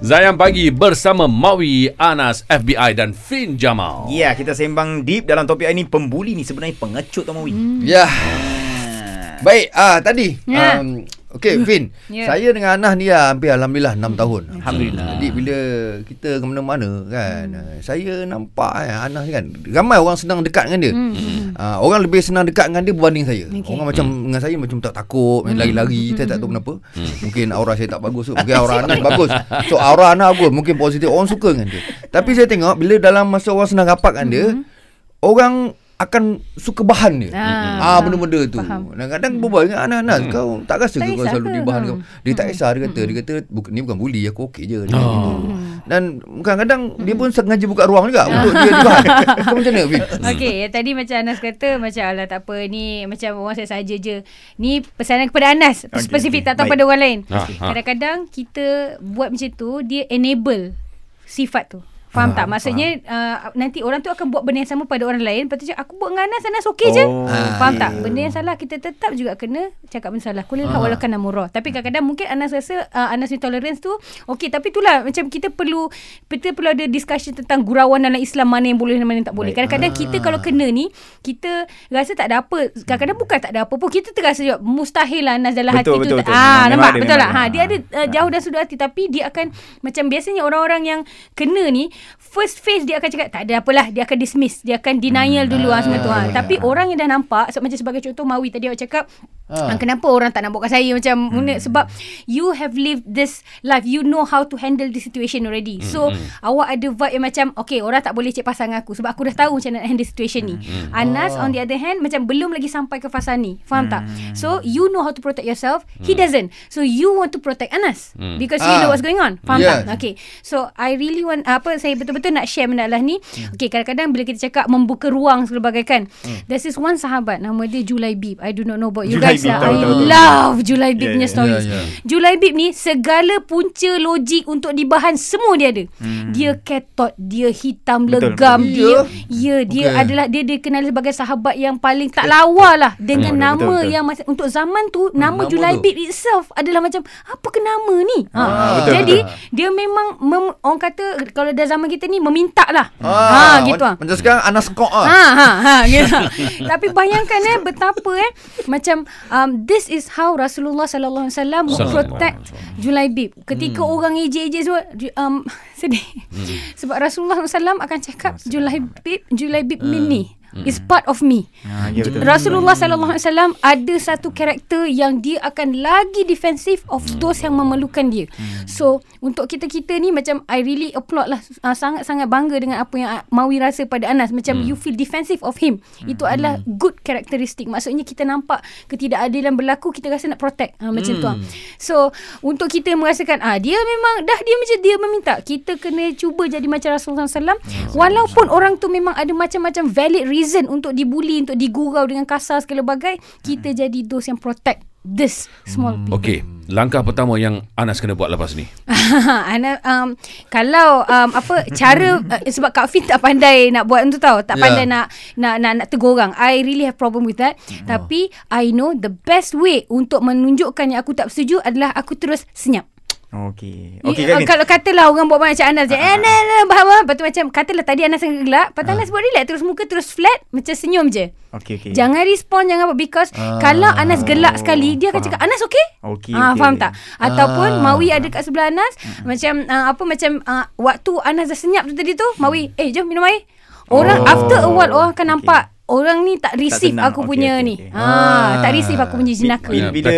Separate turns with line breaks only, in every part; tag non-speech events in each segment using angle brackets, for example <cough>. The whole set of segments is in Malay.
Zayang Pagi bersama Maui, Anas, FBI dan Fin Jamal.
Ya, kita sembang deep dalam topik ini pembuli ni sebenarnya pengecut tau Mawi. Hmm.
Ya. Baik, ah tadi
Ya.
um, Okey, <laughs> Vin.
Ya.
Saya dengan Anah ni dah hampir alhamdulillah 6 tahun.
Alhamdulillah.
Jadi bila kita ke mana-mana kan, hmm. saya nampak eh, Anah ni kan ramai orang senang dekat dengan dia. Hmm. Uh, orang lebih senang dekat dengan dia berbanding saya.
Okey.
Orang macam hmm. dengan saya macam tak takut, main lari-lari, saya tak tahu kenapa. Mungkin aura saya tak bagus tu. Mungkin aura Anah bagus. So aura Anah bagus, mungkin positif. Orang suka dengan dia. Tapi saya tengok bila dalam masa orang senang rapat dengan dia, orang akan suka bahan dia.
Ah,
Ah, benda-benda tu.
faham.
Kadang-kadang berbual dengan anak-anak hmm. kau tak rasa
Tak
ke kau selalu
ke?
dibahan kau.
Hmm.
Dia tak kisah dia kata, dia kata bukan ni bukan bully aku okey je. Dia
Oh.
gitu. Dan kadang-kadang dia pun sengaja buka ruang juga untuk dia dibahan. <laughs> Kau macam mana? <laughs>
Okey, yang tadi macam Anas kata macam alah tak apa ni macam orang saya saja je. Ni pesanan kepada Anas
Okey,
spesifik
okey.
tak tahu
Baik.
pada orang lain.
Ha, ha.
Kadang-kadang kita buat macam tu dia enable sifat tu. Faham tak? Maksudnya uh, nanti orang tu akan buat benda yang sama pada orang lain. Lepas tu cakap, aku buat dengan Anas, Anas okey je.
Oh,
Faham
okey.
tak? Benda yang salah kita tetap juga kena cakap benda salah. Kulil hak walakan namurah. Tapi kadang-kadang mungkin Anas rasa uh, Anas ni tolerance tu okey. Tapi itulah macam kita perlu kita perlu ada discussion tentang gurauan dalam Islam mana yang boleh dan mana yang tak boleh.
Baik.
Kadang-kadang kita kalau kena ni kita rasa tak ada apa. Kadang-kadang bukan tak ada apa pun. Kita terasa juga mustahil lah Anas dalam
Betul,
hati
betul,
tu.
betul.
Ah, nampak
ada,
betul tak? Ha, dia ada uh, jauh dan sudah hati tapi dia akan macam biasanya orang-orang yang kena ni first phase dia akan cakap tak ada apalah dia akan dismiss dia akan denial dulu ah semua tu ha. tapi orang yang dah nampak so, macam sebagai contoh Mawi tadi awak cakap
Ah.
ah. kenapa orang tak nak buat kat saya? Macam hmm. sebab you have lived this life you know how to handle the situation already. So awak ada vibe yang macam okay orang tak boleh cek pasal dengan aku sebab aku dah tahu macam nak handle situation ni. Anas on the other hand macam belum lagi sampai ke fasa ni. Faham tak? So you know how to protect yourself he doesn't. So you want to protect Anas because you
Ah.
know what's going on. Faham
Yes.
tak Okay. So I really want Apa saya betul-betul nak share benda lah ni Okay kadang-kadang Bila kita cakap Membuka ruang Sebagainya kan There's this one sahabat Nama dia Julaibib I do not know about you guys
Julaibib,
lah.
tahu,
I
tahu, tahu.
love Julaibib
Yeah,
punya
yeah.
stories
Yeah, yeah.
Julaibib ni Segala punca logik Untuk dibahan Semua dia ada Dia ketot Dia hitam
Betul,
legam
betul.
Dia
Ya.
Ya dia
Okay.
adalah Dia dikenali sebagai sahabat Yang paling tak lawa lah Dengan
Betul,
nama
betul, betul.
yang masa, Untuk zaman tu Nama
nama tu.
Julaibib itself Adalah macam Apa ke nama ni ha.
Ah,
betul,
Jadi
betul.
dia memang mem, orang kata kalau dah zaman kita ni meminta lah.
Ah,
ha gitu ah.
Macam sekarang Anas Kok ah.
Ha ha ha gitu. <laughs> Tapi bayangkan eh betapa eh macam um, this is how Rasulullah sallallahu alaihi wasallam
Sallallahu
protect
alaihi wasallam.
Julaibib. Ketika
Hmm.
orang ejek-ejek semua um, <laughs> sedih. Sebab Rasulullah SAW akan cakap Julaibib Julaibib minni. Is part of me.
Ah, ya, betul.
Rasulullah sallallahu alaihi wasallam ada satu karakter yang dia akan lagi defensif of those yang memerlukan dia. So untuk kita-kita ni macam I really applaud lah uh, sangat-sangat bangga dengan apa yang Mawi rasa pada Anas macam you feel defensive of him. Itu adalah good karakteristik. Maksudnya kita nampak ketidakadilan berlaku kita rasa nak protect uh, macam tu. ah. So untuk kita merasakan ah dia memang dah dia macam dia meminta kita kena cuba jadi macam Rasulullah SAW walaupun orang tu memang ada macam-macam valid reason untuk dibuli untuk digurau dengan kasar segala bagai kita jadi those yang protect this small people.
Okey, langkah pertama yang Anas kena buat lepas ni. <laughs>
Ana um, kalau um, apa cara uh, <laughs> sebab Kak Fin tak pandai nak buat tu tau. Tak
Ya.
pandai nak nak nak, nak tegur orang. I really have problem with that. Tapi I know the best way untuk menunjukkan yang aku tak setuju adalah aku terus senyap
Okey.
Okay,
Okey Kevin.
kalau katalah orang buat macam Anas je. Eh, nah, nah, bahawa. Lepas tu macam, katalah tadi Anas sangat gelak. Lepas tu Anas buat relax. Terus muka terus flat. Macam senyum je.
Okey okey.
Jangan respon, jangan apa. Because kalau Anas gelak sekali, dia akan
Faham.
cakap, Anas okey?
Okey,
Ah,
okey,
faham tak? Ataupun
Ah.
Mawi ada kat sebelah Anas. Macam, uh, apa macam, uh, waktu Anas dah senyap tu tadi tu, Mawi, eh jom minum air. Orang,
Oh,
after a while, orang akan
okey.
nampak, orang ni tak receive
tenang.
aku
Okey,
punya
okey,
ni.
okey.
Ah, tak
Ah.
receive aku punya jenaka.
Bila,
back
bila.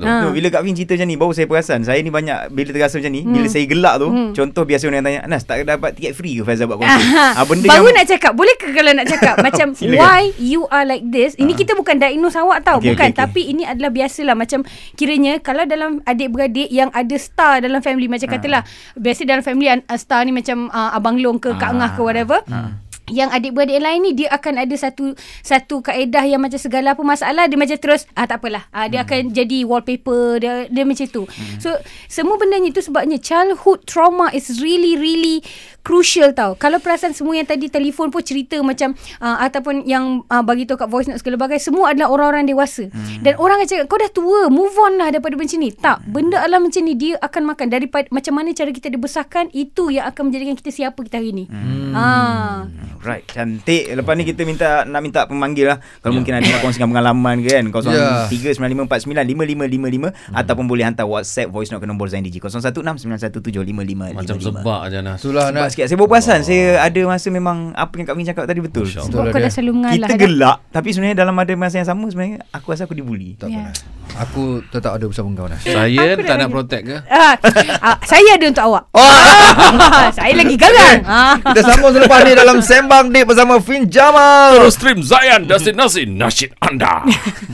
Ha.
no, bila Kak Fin cerita macam ni Baru saya perasan Saya ni banyak Bila terasa macam ni Bila saya gelak tu Contoh biasa orang tanya Anas tak dapat tiket free ke Faizal buat konsert ah, Benda
Baru
yang
nak cakap Boleh ke kalau nak cakap <laughs> Macam why you are like this Ini kita bukan diagnose awak tau
Okey,
Bukan
okey, okey.
Tapi ini adalah biasalah Macam kiranya Kalau dalam adik-beradik Yang ada star dalam family Macam katalah Biasa dalam family Star ni macam uh, Abang Long ke Kak
Ah,
Ngah ke whatever yang adik-beradik lain ni dia akan ada satu satu kaedah yang macam segala apa masalah dia macam terus ah tak apalah ah, dia akan jadi wallpaper dia dia macam tu so semua benda ni tu sebabnya childhood trauma is really really crucial tau. Kalau perasan semua yang tadi telefon pun cerita macam uh, ataupun yang uh, bagi tahu kat voice note segala bagai semua adalah orang-orang dewasa. Hmm. Dan orang akan cakap kau dah tua, move on lah daripada macam ni. Tak, benda alam macam ni dia akan makan daripada macam mana cara kita dibesarkan itu yang akan menjadikan kita siapa kita hari ni. Hmm. Ah.
Right, cantik. Lepas ni kita minta nak minta pemanggil lah. Kalau
Ya.
mungkin ada nak kongsikan pengalaman ke kan.
Ya.
0395495555
Hmm.
ataupun boleh hantar WhatsApp voice note ke nombor Zain DJ 0169175555.
Macam sebab je Nas.
Itulah
Sebab
nak
sikit. Saya baru perasan saya ada masa memang apa yang Kak Min cakap tadi betul.
Sebab
Betul
kau dah selalu mengalah.
Kita
dah.
gelak tapi sebenarnya dalam ada masa yang sama sebenarnya aku rasa aku dibuli.
tak
Ya.
apa. Nas. Aku tetap ada bersama kau Nas.
Saya
Aku
tak
dah
nak protect ke?
Ah, ah, saya ada untuk awak. <laughs> saya lagi garang. Ah.
Kita sambung selepas ni dalam Sembang Date bersama Fin Jamal.
Terus stream Zayan Destinasi Nasyid Anda. <laughs>